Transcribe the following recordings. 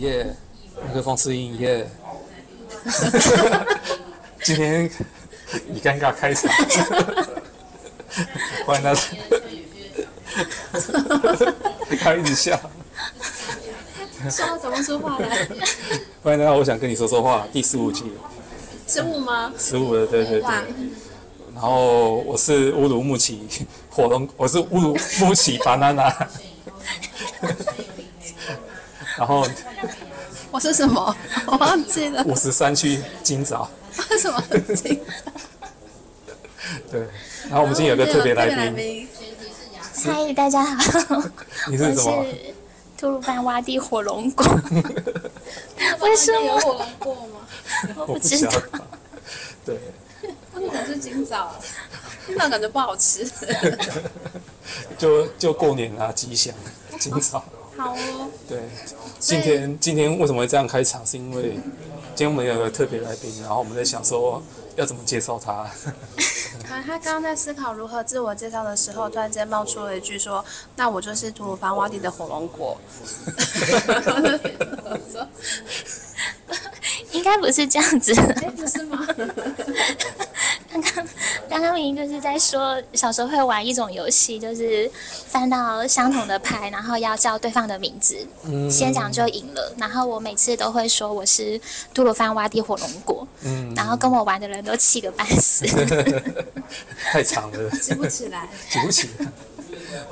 耶，麦克风试音耶。今天以尴尬开场，欢迎大家。他一直笑。笑怎么说话来？欢迎大家，我想跟你说说话。第十五集。十五吗？十五的，对对对。然后我是乌鲁木齐火龙，我是乌鲁木齐 banana。然后我是什么？我忘记了。五十三区今早。为什么今早？对。然后我们今天有个特别来宾。嗨，大家好。你是什么？吐鲁番洼地火龙果。为什么？有火龙果吗？我不知道。对。为什么是今早？今早感觉不好吃。就就过年啊，吉祥，今早。好哦。对，今天今天为什么会这样开场？是因为今天我们有个特别来宾，然后我们在想说要怎么介绍他。可能他刚刚在思考如何自我介绍的时候，突然间冒出了一句说：“那我就是吐鲁番洼地的火龙果。” 应该不是这样子，哎，不是吗？刚刚 刚刚明明就是在说，小时候会玩一种游戏，就是翻到相同的牌，然后要叫对方的名字，嗯、先讲就赢了。然后我每次都会说我是吐鲁番洼地火龙果，嗯，然后跟我玩的人都气个半死，太长了，记不起来，记不起来。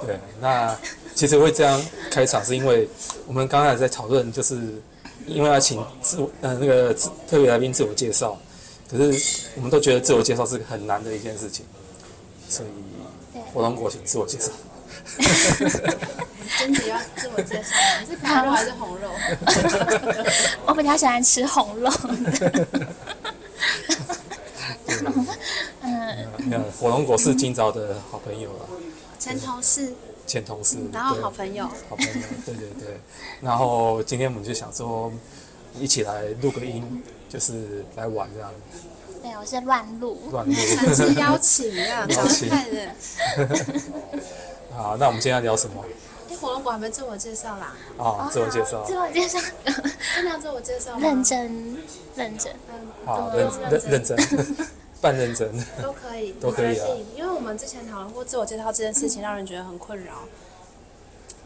对，那其实会这样开场，是因为我们刚才在讨论，就是。因为要请自我呃那个特别来宾自我介绍，可是我们都觉得自我介绍是很难的一件事情，所以火龙果请自我介绍。真的要自我介绍？你是白肉还是红肉？我比较喜欢吃红肉。嗯，火龙果是今早的好朋友了，前同事。前同事，然后好朋友，好朋友，对对对。然后今天我们就想说，一起来录个音，就是来玩这样。对，我是乱录。乱录。邀请啊？邀请。好，那我们今天要聊什么？哎，火龙果还没自我介绍啦。啊，自我介绍。自我介绍。真的要自我介绍吗？认真，认真。好，认认认真。半认真都可以，都可以啊。因为我们之前讨论过自我介绍这件事情，让人觉得很困扰。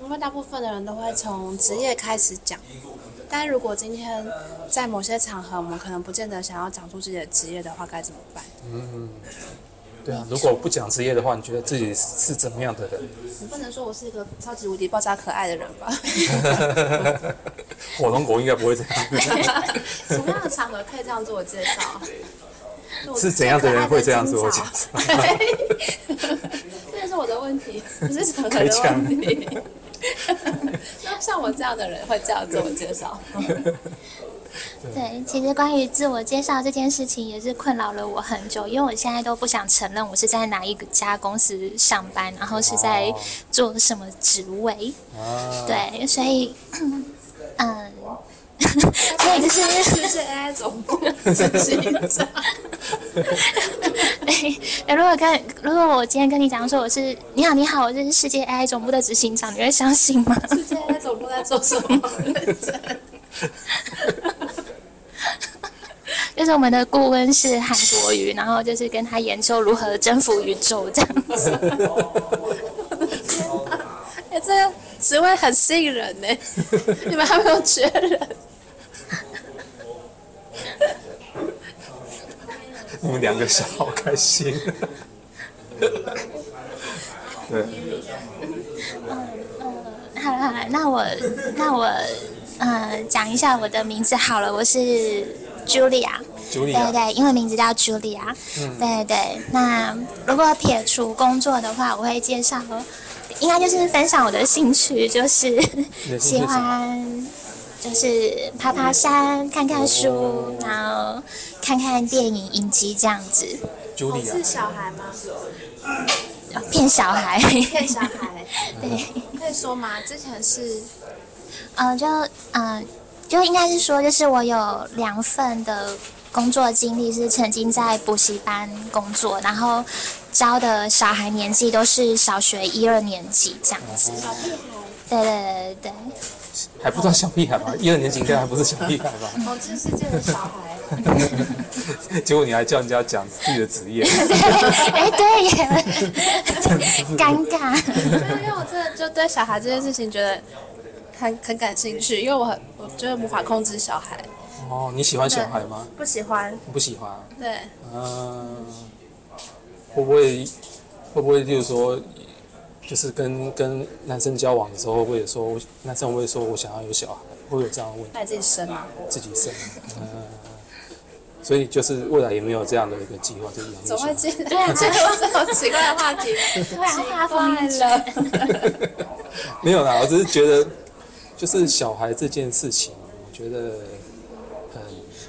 因为大部分的人都会从职业开始讲，但如果今天在某些场合，我们可能不见得想要讲出自己的职业的话，该怎么办？嗯，对啊。如果不讲职业的话，你觉得自己是怎么样的人？你不能说我是一个超级无敌爆炸可爱的人吧？火龙果应该不会这样。什么样的场合可以这样自我介绍？是怎样的人会这样自我介绍？这是我的问题，不是场合的问题。那像我这样的人会这样自我介绍？对，其实关于自我介绍这件事情也是困扰了我很久，因为我现在都不想承认我是在哪一家公司上班，然后是在做什么职位。哦、对，所以，嗯。所以就是世界 AI 总部执行长。对，如果跟如果我今天跟你讲说我是你好你好，我是世界 AI 总部的执行长，你会相信吗？世界 AI 总部在做什么？就是我们的顾问是韩国瑜，然后就是跟他研究如何征服宇宙这样子。哎、欸，这个职位很吸引人呢，你们还没有缺人？你们两个是好开心。对。嗯嗯，好了好了，那我那我嗯讲一下我的名字好了，我是 Julia。Julia。对对，英文名字叫 Julia。嗯。对对，那如果撇除工作的话，我会介绍，应该就是分享我的兴趣，就是喜欢。就是爬爬山、看看书，哦、然后看看电影、影集这样子。你是小孩吗？骗小孩。骗小孩。对。可以说吗？之前是，呃，就嗯、呃，就应该是说，就是我有两份的工作经历，是曾经在补习班工作，然后教的小孩年纪都是小学一二年级这样子。小屁孩。对对对对对。还不算小屁孩吧？一二年级应该还不是小屁孩吧？统治世界的小孩。结果你还叫人家讲自己的职业。哎，对耶，尴尬。因为我真的就对小孩这件事情觉得很很感兴趣，因为我很我觉得无法控制小孩。哦，你喜欢小孩吗？不喜欢。不喜欢。对。嗯，会不会会不会就是说？就是跟跟男生交往的时候，会不会说，男生会不会说我想要有小孩，会有这样的问题？那你自己生吗？自己生，嗯，所以就是未来也没有这样的一个计划，就是养怎么会进？对啊，进入这种奇怪的话题，突然发疯了。没有啦，我只是觉得，就是小孩这件事情，我觉得很。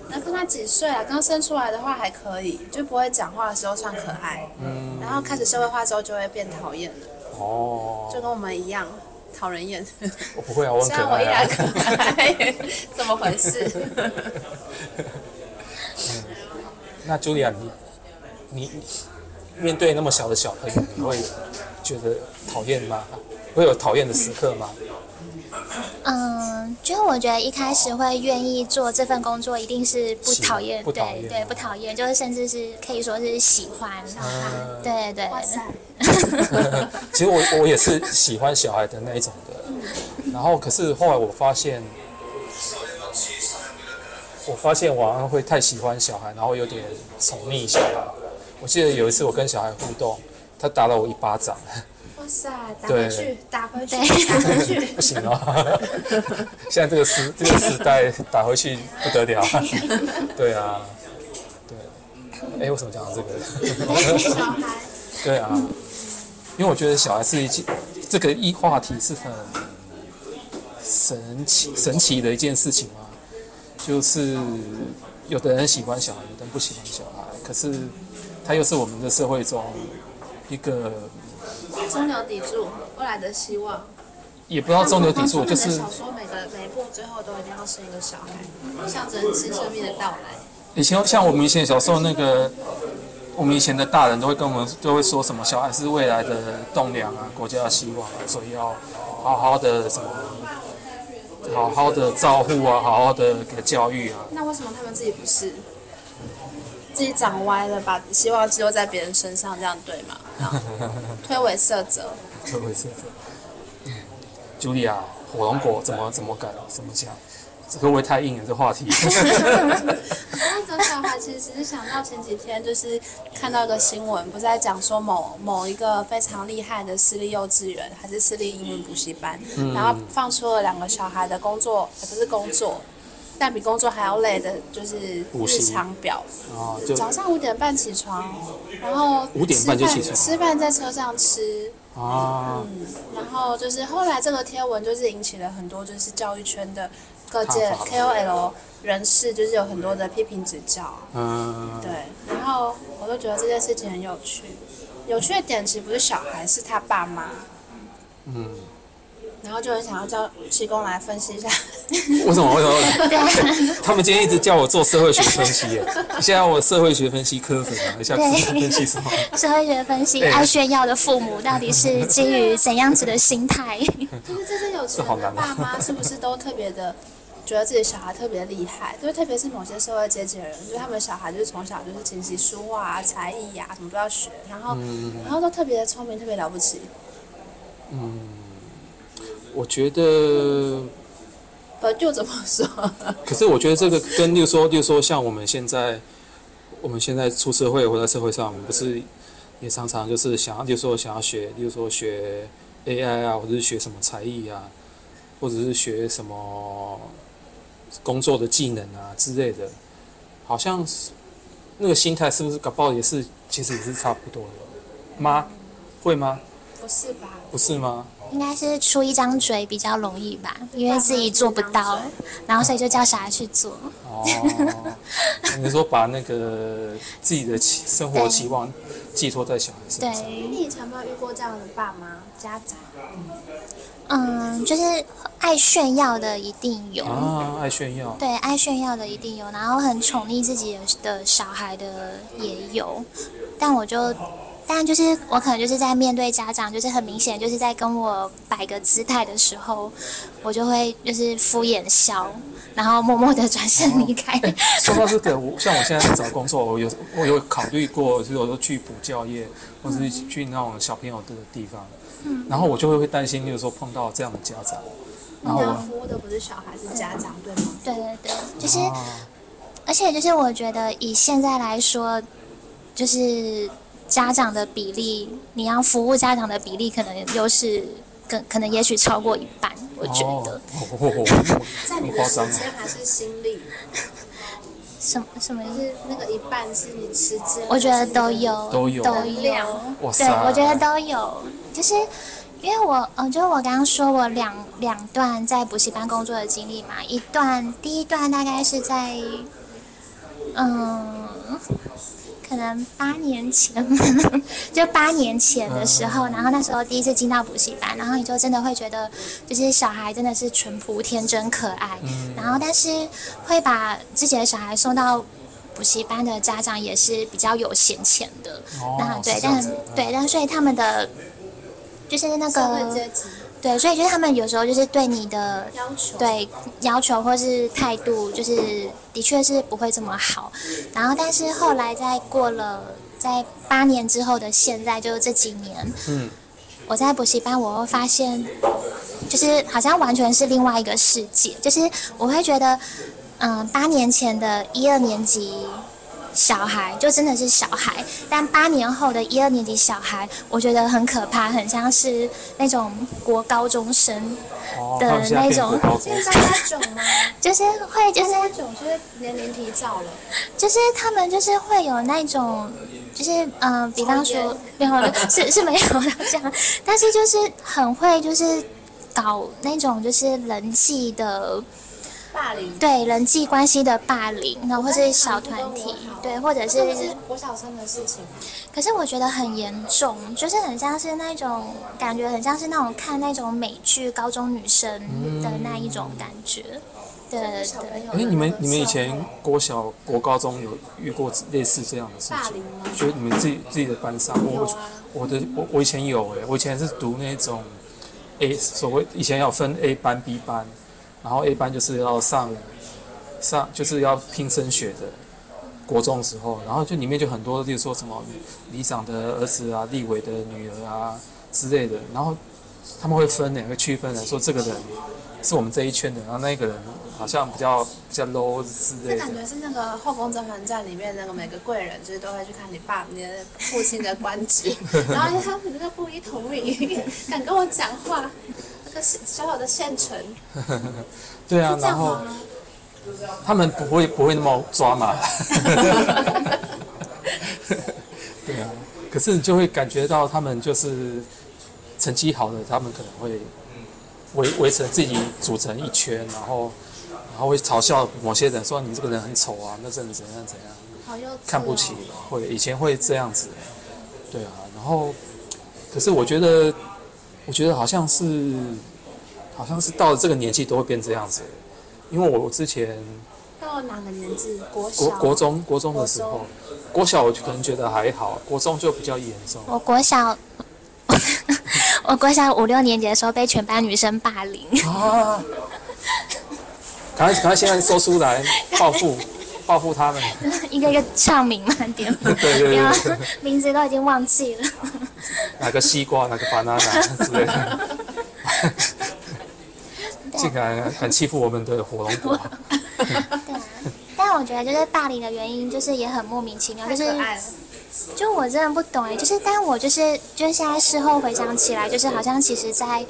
那看他几岁啊？刚生出来的话还可以，就不会讲话的时候算可爱。嗯。然后开始社会化之后，就会变讨厌了。哦，就跟我们一样讨人厌。我不会啊，我很可爱。虽然我依然可爱，怎么回事？嗯，那茱莉亚，你你面对那么小的小朋友，你会觉得讨厌吗？会有讨厌的时刻吗？嗯，就是我觉得一开始会愿意做这份工作，一定是不讨厌，对对，不讨厌，就是甚至是可以说是喜欢，嗯、对对。其实我我也是喜欢小孩的那一种的，然后可是后来我发现，我发现我好像会太喜欢小孩，然后有点宠溺小孩。我记得有一次我跟小孩互动，他打了我一巴掌。哇塞！打回去，打回去，打回去，不行哦。现在这个时这个时代，打回去不得了。对啊，对。哎，为什么讲到这个？小孩。对啊，因为我觉得小孩是一件这个一话题是很神奇神奇的一件事情嘛。就是有的人喜欢小孩，有的人不喜欢小孩，可是他又是我们的社会中一个。中流砥柱，未来的希望。也不知道中流砥柱，就是小说每个每一部最后都一定要生一个小孩，象征新生命的到来。以前像我们以前小时候那个，我们以前的大人都会跟我们都会说什么，小孩是未来的栋梁啊，国家的希望啊，所以要好好的什么，好好的照顾啊，好好的给教育啊。那为什么他们自己不是？自己长歪了，把希望寄托在别人身上，这样对吗？推诿射责。推诿射责。嗯，茱莉亚，火龙果怎么怎么改？怎么讲？这会不会太硬了？这话题。那个小孩其实只是想到前几天，就是看到一个新闻，不是在讲说某某一个非常厉害的私立幼稚园还是私立英文补习班，嗯、然后放出了两个小孩的工作，也不是工作。但比工作还要累的，就是日常表。哦，早上五点半起床，然后五点半就起床，吃饭在车上吃。啊。嗯，然后就是后来这个贴文就是引起了很多就是教育圈的各界 KOL 人士，就是有很多的批评指教。嗯。对，然后我就觉得这件事情很有趣。有趣的点其实不是小孩，是他爸妈。嗯。然后就很想要叫七公来分析一下。为什么？为什么？他们今天一直叫我做社会学分析耶。现在我社会学分析科粉啊，一下分析什么？社会学分析爱炫耀的父母到底是基于怎样子的心态？就是这些有钱的爸妈是不是都特别的觉得自己小孩特别厉害？就是特别是某些社会阶级的人，就是他们小孩就是从小就是琴棋书画啊、才艺呀、啊、什么都要学，然后、嗯、然后都特别的聪明，特别了不起。嗯。我觉得，呃，就怎么说？可是我觉得这个跟，例如说，例如说，像我们现在，我们现在出社会，或在社会上，我们不是也常常就是想要，例如说想要学，例如说学 AI 啊，或者是学什么才艺啊，或者是学什么工作的技能啊之类的，好像那个心态是不是搞不好也是，其实也是差不多的吗？会吗？不是吧？不是吗？应该是出一张嘴比较容易吧，因为自己做不到，然后所以就叫小孩去做。哦，你说把那个自己的期生活期望寄托在小孩身上。对，你以前有没有遇过这样的爸妈家长？嗯，就是爱炫耀的一定有啊，爱炫耀。对，爱炫耀的一定有，然后很宠溺自己的小孩的也有，但我就。但就是我可能就是在面对家长，就是很明显就是在跟我摆个姿态的时候，我就会就是敷衍笑，然后默默的转身离开。哦欸、说到这个，我像我现在找工作，我有我有考虑过，就是我说去补教业，或是去那种小朋友的地方，嗯，然后我就会会担心，就是说碰到这样的家长，然后我服务的不是小孩，是家长，对吗？对对对，就是，啊、而且就是我觉得以现在来说，就是。家长的比例，你要服务家长的比例，可能又是更可能也许超过一半，我觉得。在你的时间还是心力？什么什么？就是那个一半是你时间？我觉得都有，都有，都有。对，我觉得都有。就是因为我，嗯，就是我刚刚说我两两段在补习班工作的经历嘛，一段第一段大概是在，嗯。可能八年前，就八年前的时候，然后那时候第一次进到补习班，然后你就真的会觉得，就是小孩真的是淳朴、天真、可爱。然后，但是会把自己的小孩送到补习班的家长也是比较有闲钱的。那对，但对，但所以他们的就是那个。对，所以就是他们有时候就是对你的要求，对要求或是态度，就是的确是不会这么好。然后，但是后来在过了在八年之后的现在，就是这几年，嗯，我在补习班，我会发现，就是好像完全是另外一个世界。就是我会觉得，嗯，八年前的一二年级。小孩就真的是小孩，但八年后的一二年级小孩，我觉得很可怕，很像是那种国高中生的那种。就是会，就是那种，就是年龄提早了。就是他们就是会有那种，就是嗯、呃，比方说没有了，是是没有这样，但是就是很会，就是搞那种就是人际的。霸凌，对人际关系的霸凌，然后或是小团体，对，或者是国小生的事情。可是我觉得很严重，就是很像是那种感觉，很像是那种看那种美剧高中女生的那一种感觉。嗯、对对对。哎，你们你们以前国小国高中有遇过类似这样的事情？吗？就你们自己自己的班上，我、啊、我的我我以前有哎，我以前是读那种 A 所谓以前要分 A 班 B 班。然后一般就是要上，上就是要拼升学的，国中的时候，然后就里面就很多，例如说什么里长的儿子啊、立委的女儿啊之类的，然后他们会分两个区分来说，这个人是我们这一圈的，然后那个人好像比较比较 low 之类的。这感觉是那个《后宫甄嬛传》里面那个每个贵人，就是都会去看你爸、你的父亲的官职，然后他们那个不一同名，敢跟我讲话。小小的县城，对啊，然后他们不会不会那么抓嘛，对啊，可是你就会感觉到他们就是成绩好的，他们可能会围围成自己组成一圈，然后然后会嘲笑某些人说你这个人很丑啊，那这人怎样怎样，好幼稚哦，看不起，会以前会这样子，对啊，然后可是我觉得。我觉得好像是，好像是到了这个年纪都会变这样子，因为我之前到了哪个年纪？国小、国国中、国中的时候，国小我可能觉得还好，国中就比较严重。我国小，我国小五六年级的时候被全班女生霸凌。啊！赶快赶快现在说出来报复报复他们。一个一个唱名嘛，点对对 对，对，名字都已经忘记了。哪个西瓜，哪个 banana 之类的，竟然敢欺负我们的火龙果。对啊，但我觉得就是霸凌的原因，就是也很莫名其妙，就是就我真的不懂哎，就是但我就是就是现在事后回想起来，就是好像其实在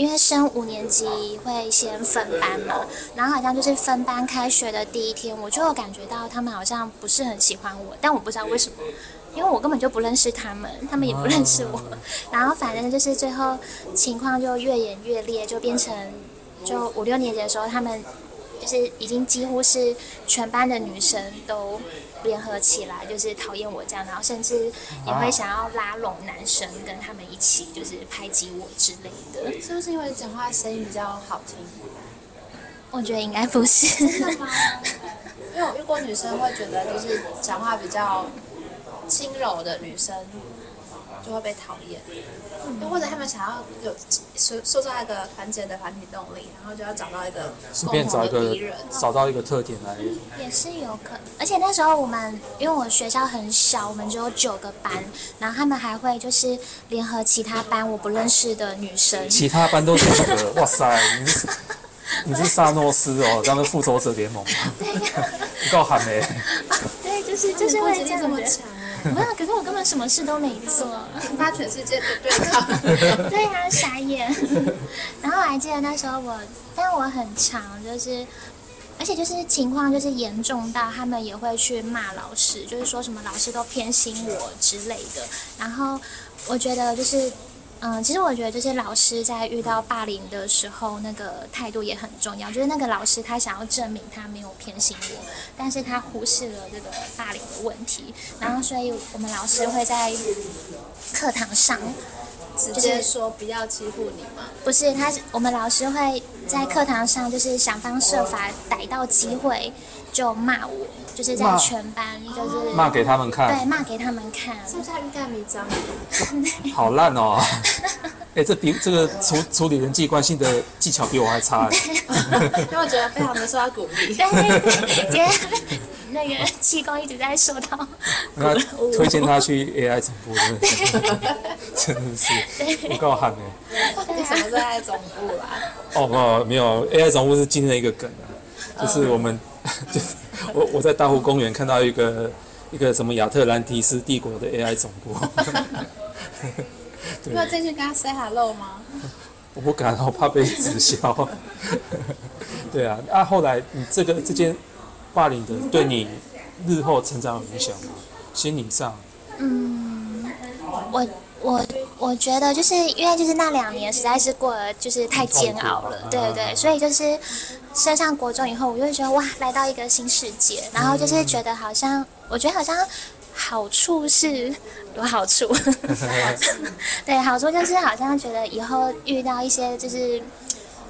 因为升五年级会先分班嘛，然后好像就是分班开学的第一天，我就感觉到他们好像不是很喜欢我，但我不知道为什么。因为我根本就不认识他们，他们也不认识我，然后反正就是最后情况就越演越烈，就变成就五六年级的时候，他们就是已经几乎是全班的女生都联合起来，就是讨厌我这样，然后甚至也会想要拉拢男生跟他们一起，就是排挤我之类的。是不是因为讲话声音比较好听？我觉得应该不是。因为我遇过女生会觉得就是讲话比较。轻柔的女生，就会被讨厌。又、嗯、或者他们想要有塑塑造一个团结的团体动力，然后就要找到一个共同的敌人，找到一个特点来。也是有可能。而且那时候我们因为我学校很小，我们只有九个班，然后他们还会就是联合其他班我不认识的女生。其他班都是那个，哇塞！你是 你是萨诺斯哦，当个复仇者联盟吗？不够狠嘞。对，就是就是会这么强。没有，可是我根本什么事都没做，发全世界的 对他。对呀、啊，傻眼。然后我还记得那时候我，但我很长，就是，而且就是情况就是严重到他们也会去骂老师，就是说什么老师都偏心我之类的。然后我觉得就是。嗯，其实我觉得就是老师在遇到霸凌的时候，那个态度也很重要。就是那个老师他想要证明他没有偏心我，但是他忽视了这个霸凌的问题。然后，所以我们老师会在课堂上直接说不要欺负你吗？不是，他我们老师会在课堂上就是想方设法逮到机会就骂我。就是在全班，就是骂给他们看，对，骂给他们看，是不是欲盖弥彰？好烂哦！哎、欸，这比这个处处理人际关系的技巧比我还差，因为我觉得非常的受到鼓励。对那个气功一直在受到，那推荐他去 AI 总部，真的是，真的是，我够喊的。为什么是 AI 总部啦？哦不，没有，AI 总部是今天的一个梗啊，就是我们 就。我我在大湖公园看到一个一个什么亚特兰蒂斯帝国的 AI 总部，你有进去跟他 say hello 吗？我不敢，我怕被直销。对啊，啊，后来你这个这件霸凌的对你日后成长有影响吗？心理上？嗯，我我我觉得就是因为就是那两年实在是过得就是太煎熬了，对对对，所以就是。升上国中以后，我就会觉得哇，来到一个新世界，然后就是觉得好像，我觉得好像好处是有好处，对，好处就是好像觉得以后遇到一些就是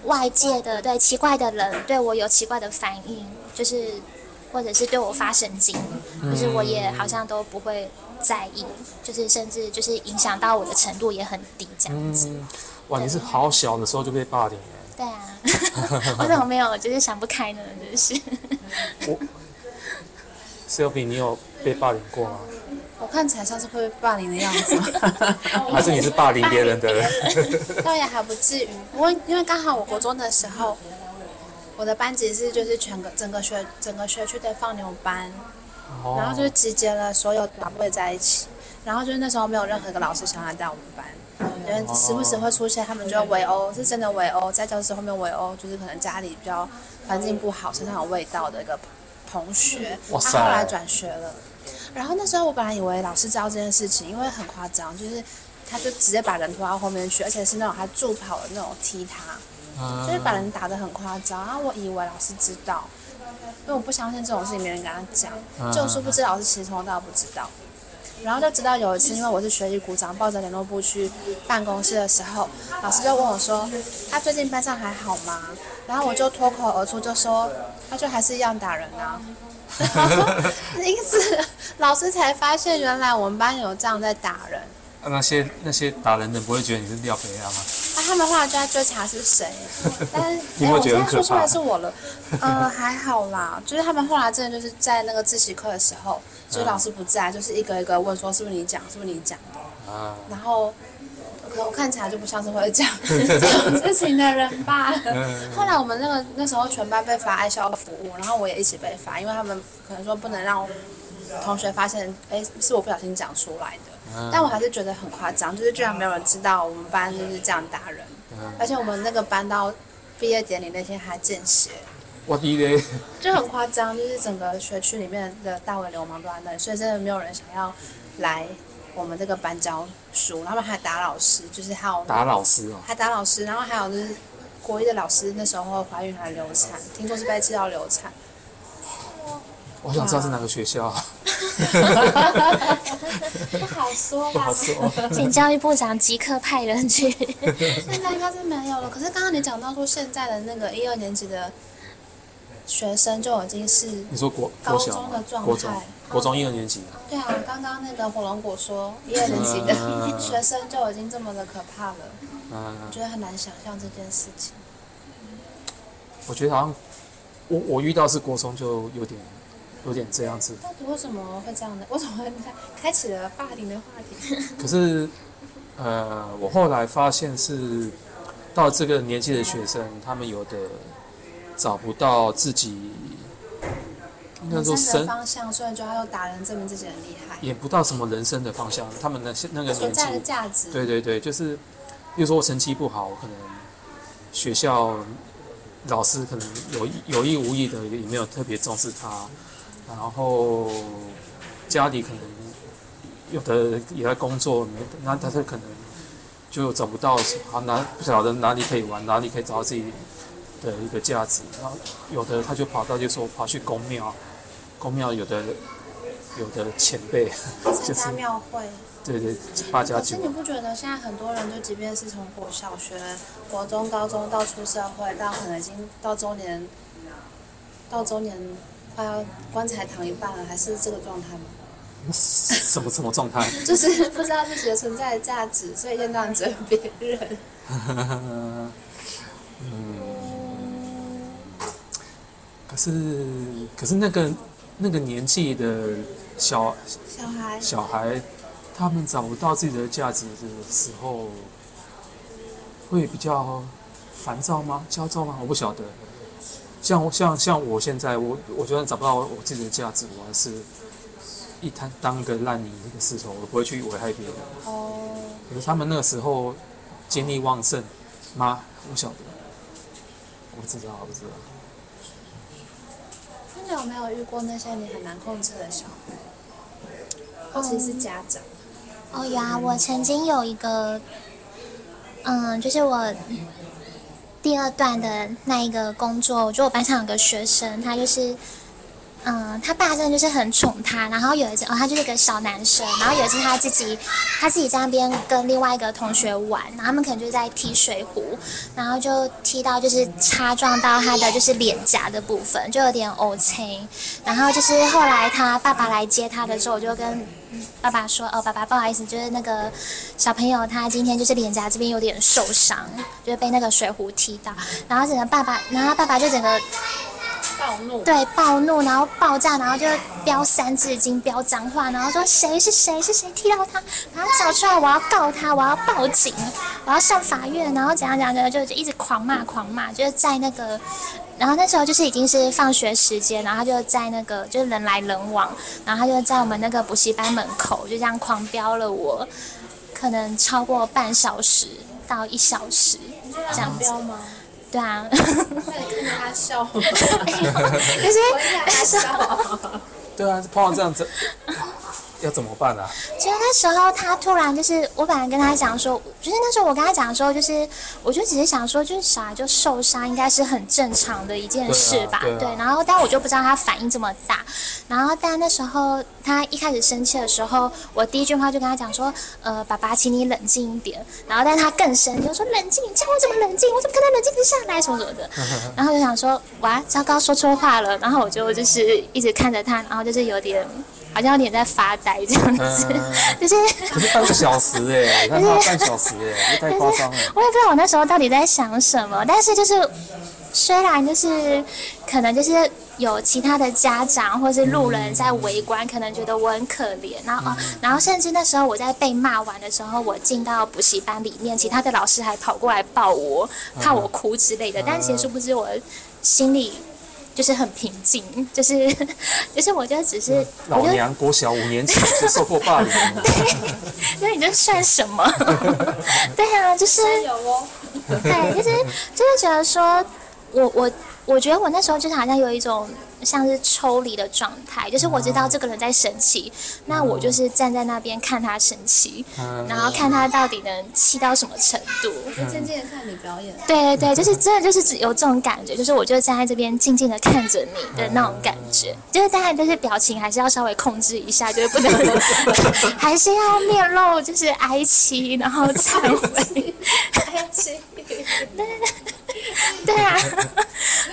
外界的对奇怪的人对我有奇怪的反应，就是或者是对我发神经，就是我也好像都不会在意，就是甚至就是影响到我的程度也很低这样子。哇，你是好小的时候就被霸凌。对啊，我怎么没有？就是想不开呢，就是。我，Selby，你有被霸凌过吗？我看起来像是会被霸凌的样子。还是你是霸凌别人的人？倒也还不至于，不过因为刚好我国中的时候，我的班级是就是全个整个学整个学区的放牛班，然后就集结了所有团队在一起，然后就是那时候没有任何一个老师想来带我们班。因为时不时会出现，他们就围殴，是真的围殴，在教室后面围殴，就是可能家里比较环境不好，身上有味道的一个同学，他后来转学了。然后那时候我本来以为老师知道这件事情，因为很夸张，就是他就直接把人拖到后面去，而且是那种他助跑的那种踢他，就是把人打得很夸张。然后我以为老师知道，因为我不相信这种事情没人跟他讲，就殊不知老师其实从头到尾不知道。然后就知道有一次，因为我是学习股长，抱着联络部去办公室的时候，老师就问我说：“他最近班上还好吗？”然后我就脱口而出就说：“他就还是一样打人啊。” 因此老师才发现原来我们班有这样在打人。啊、那些那些打人的不会觉得你是廖培亚吗？啊，他们后来就在追查是谁，但是你会觉得很可怕？说出来是我了，呃，还好啦，就是他们后来真的就是在那个自习课的时候。所以老师不在，就是一个一个问说是不是你讲，是不是你讲的？啊。然后，可我看起来就不像是会讲 这种事情的人吧。后来我们那个那时候全班被罚爱校服务，然后我也一起被罚，因为他们可能说不能让同学发现，哎，是我不小心讲出来的。但我还是觉得很夸张，就是居然没有人知道我们班就是这样打人，而且我们那个班到毕业典礼那天还见血。我第一嘞，就很夸张，就是整个学区里面的大尾流氓都在那里，所以真的没有人想要来我们这个班教书，他们还打老师，就是还有打老师哦，还打老师，然后还有就是国一的老师那时候怀孕还流产，听说是被气到流产。我想知道是哪个学校。不好说，不好说，请教育部长即刻派人去。现在应该是没有了，可是刚刚你讲到说现在的那个一二年级的。学生就已经是你说国高中的状态，国中一二年级。对啊，刚刚那个火龙果说一二年级的学生就已经这么的可怕了，嗯，我觉得很难想象这件事情。我觉得好像我我遇到是国中就有点有点这样子。到底为什么会这样呢？为什么会开启了霸凌的话题？可是呃，我后来发现是到这个年纪的学生，他们有的找不到自己应该说人生方向，所以就要用打人证明自己很厉害。也不到什么人生的方向，他们的那个年纪的价值。对对对，就是比如说我成绩不好，我可能学校。老师可能有有意无意的也没有特别重视他，然后家里可能有的也在工作，没那他他可能就找不到啊哪不晓得哪里可以玩，哪里可以找到自己的一个价值，然后有的他就跑到就说跑去宫庙，宫庙有的有的前辈就是庙会。对对，八家九。可是你不觉得现在很多人，就即便是从国小学、国中、高中到出社会，到可能已经到中年，到中年棺材躺一半了，还是这个状态吗？什么什么状态？就是不知道自己的存在的价值，所以一天到晚追别人。嗯。可是，可是那个那个年纪的小小孩小孩。他们找不到自己的价值的时候，会比较烦躁吗？焦躁吗？我不晓得。像像像我现在，我我觉得找不到我自己的价值，我还是一摊当个烂泥一个石头，我不会去危害别人。哦。可是他们那个时候精力旺盛妈？我晓得。我不知道，我不知道。那你有没有遇过那些你很难控制的小孩？尤其是家长。哦呀，我曾经有一个，嗯，就是我第二段的那一个工作，我觉得我班上有个学生，他就是。嗯，他爸真的就是很宠他，然后有一次哦，他就是个小男生，然后有一次他自己他自己在那边跟另外一个同学玩，然后他们可能就在踢水壶，然后就踢到就是擦撞到他的就是脸颊的部分，就有点乌青，然后就是后来他爸爸来接他的时候，我就跟爸爸说，哦，爸爸不好意思，就是那个小朋友他今天就是脸颊这边有点受伤，就是被那个水壶踢到，然后整个爸爸，然后他爸爸就整个。暴怒，对，暴怒，然后爆炸，然后就飙三字经，飙脏话，然后说谁是谁是谁踢到他，把他找出来，我要告他，我要报警，我要上法院，然后怎样怎样的，就就一直狂骂狂骂，就是在那个，然后那时候就是已经是放学时间，然后就在那个就是人来人往，然后他就在我们那个补习班门口就这样狂飙了我，可能超过半小时到一小时，这样飙吗？对啊，那你看着他笑吗？就是他笑。对啊，碰到这样子。要怎么办啊？其实那时候他突然就是，我本来跟他讲说，就是那时候我跟他讲的时候，就是我就只是想说，就是小孩就受伤，应该是很正常的一件事吧。对，啊对，啊、对，然后但我就不知道他反应这么大。然后但那时候他一开始生气的时候，我第一句话就跟他讲说，呃，爸爸，请你冷静一点。然后但是他更生气，就说冷静，你叫我怎么冷静？我怎么可能冷静得下来？什么什么的。然后就想说，哇，糟糕，说错话了。然后我就就是一直看着他，然后就是有点。好像有点在发呆这样子，嗯、就是。可是半个小时哎，你看他半小时哎，太夸张了。我也不知道我那时候到底在想什么，但是就是，虽然就是可能就是有其他的家长或是路人在围观，嗯、可能觉得我很可怜，然后、嗯、然后甚至那时候我在被骂完的时候，我进到补习班里面，其他的老师还跑过来抱我，怕我哭之类的，嗯、但其实殊不知我心里。就是很平静，就是就是，我就只是老娘国小五年级就受过霸凌，对，那你这算什么？对啊，就是有哦，对，就是就是觉得说，我我我觉得我那时候就是好像有一种。像是抽离的状态，就是我知道这个人在生气，嗯、那我就是站在那边看他生气，嗯、然后看他到底能气到什么程度。就静静的看你表演。对对对，就是真的就是只有这种感觉，就是我就站在这边静静的看着你的那种感觉，嗯、就是当然就是表情还是要稍微控制一下，就是不能，还是要面露就是哀戚，然后忏悔。哀戚。对 对啊，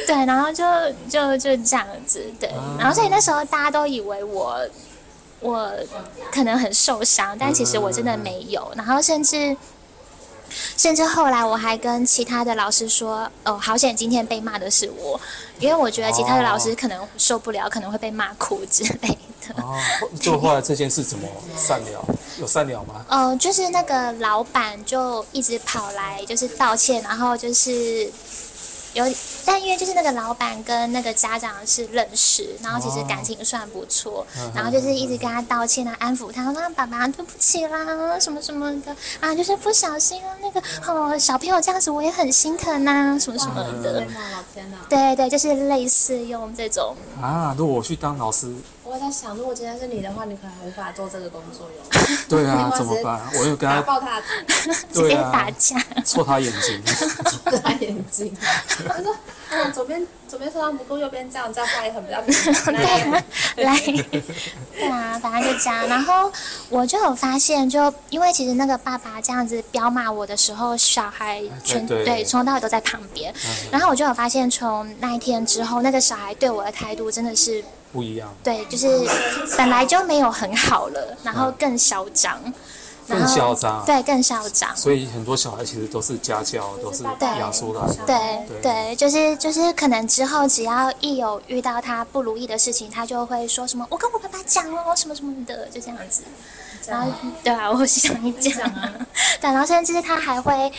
对，然后就就就这样子，对，然后所以那时候大家都以为我我可能很受伤，但其实我真的没有，然后甚至。甚至后来我还跟其他的老师说：“哦，好险今天被骂的是我，因为我觉得其他的老师可能受不了，哦、可能会被骂哭之类的。”哦，就后来这件事怎么善了？有善了吗？嗯、呃，就是那个老板就一直跑来，就是道歉，然后就是。有，但因为就是那个老板跟那个家长是认识，然后其实感情算不错，哦、然后就是一直跟他道歉啊，安抚他，说爸爸对不起啦，什么什么的啊，就是不小心啊，那个哦小朋友这样子我也很心疼呐，什么什么的。对对，就是类似用这种。啊，如果我去当老师。我在想，如果今天是你的话，你可能无法做这个工作哟。对啊，怎么办？我又跟他抱他，直接打架，戳他眼睛，戳他眼睛。他说：“嗯，左边左边受伤不够，右边这样这样画也很比较平。”对，来，对啊，反正就这样。然后我就有发现，就因为其实那个爸爸这样子彪骂我的时候，小孩全对从头到尾都在旁边。然后我就有发现，从那一天之后，那个小孩对我的态度真的是。不一样，对，就是本来就没有很好了，然后更嚣张，更嚣张，对，更嚣张。所以很多小孩其实都是家教，都是养出来的。对对，就是就是可能之后只要一有遇到他不如意的事情，他就会说什么“我跟我爸爸讲哦，什么什么的”，就这样子。然后对啊，我想你讲啊，对，然后甚至他还会，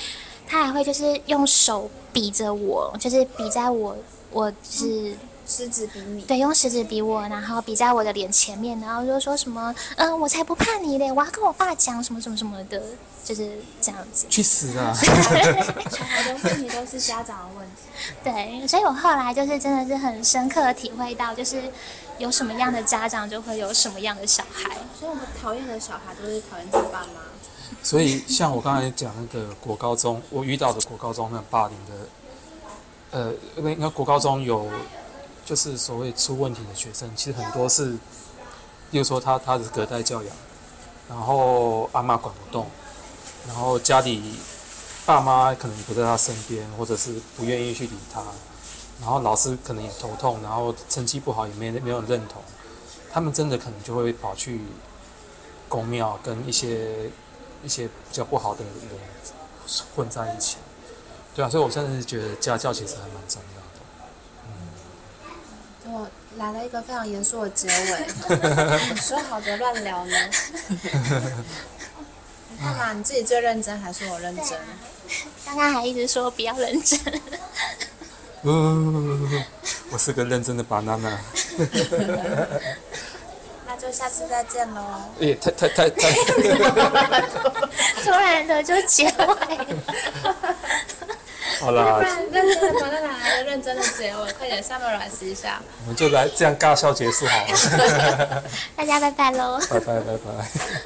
他还会就是用手比着我，就是比在我，我是。食指比你，对，用食指比我，然后比在我的脸前面，然后就说什么，嗯、呃，我才不怕你嘞，我要跟我爸讲什么什么什么的，就是这样子。去死啊！小孩的问题都是家长的问题。对，所以我后来就是真的是很深刻的体会到，就是有什么样的家长就会有什么样的小孩。所以我们讨厌的小孩都是讨厌他爸妈。所以像我刚才讲那个国高中，我遇到的国高中那霸凌的，呃，因为那国高中有。就是所谓出问题的学生，其实很多是，比如说他他是隔代教养，然后阿嬷管不动，然后家里爸妈可能不在他身边，或者是不愿意去理他，然后老师可能也头痛，然后成绩不好也没没有认同，他们真的可能就会跑去宫庙跟一些一些比较不好的人混在一起，对啊，所以我真的是觉得家教其实还蛮重要。我来了一个非常严肃的结尾，说好的乱聊呢？你 看嘛，你自己最认真还是我认真？刚刚还一直说不要认真。我是个认真的 banana。那就下次再见喽。哎，太太太太！突然的就结尾。好啦，认真的真的来个认真的结尾，快点下面软实一下。我们就来这样尬笑结束好了。大家拜拜喽！拜拜拜拜。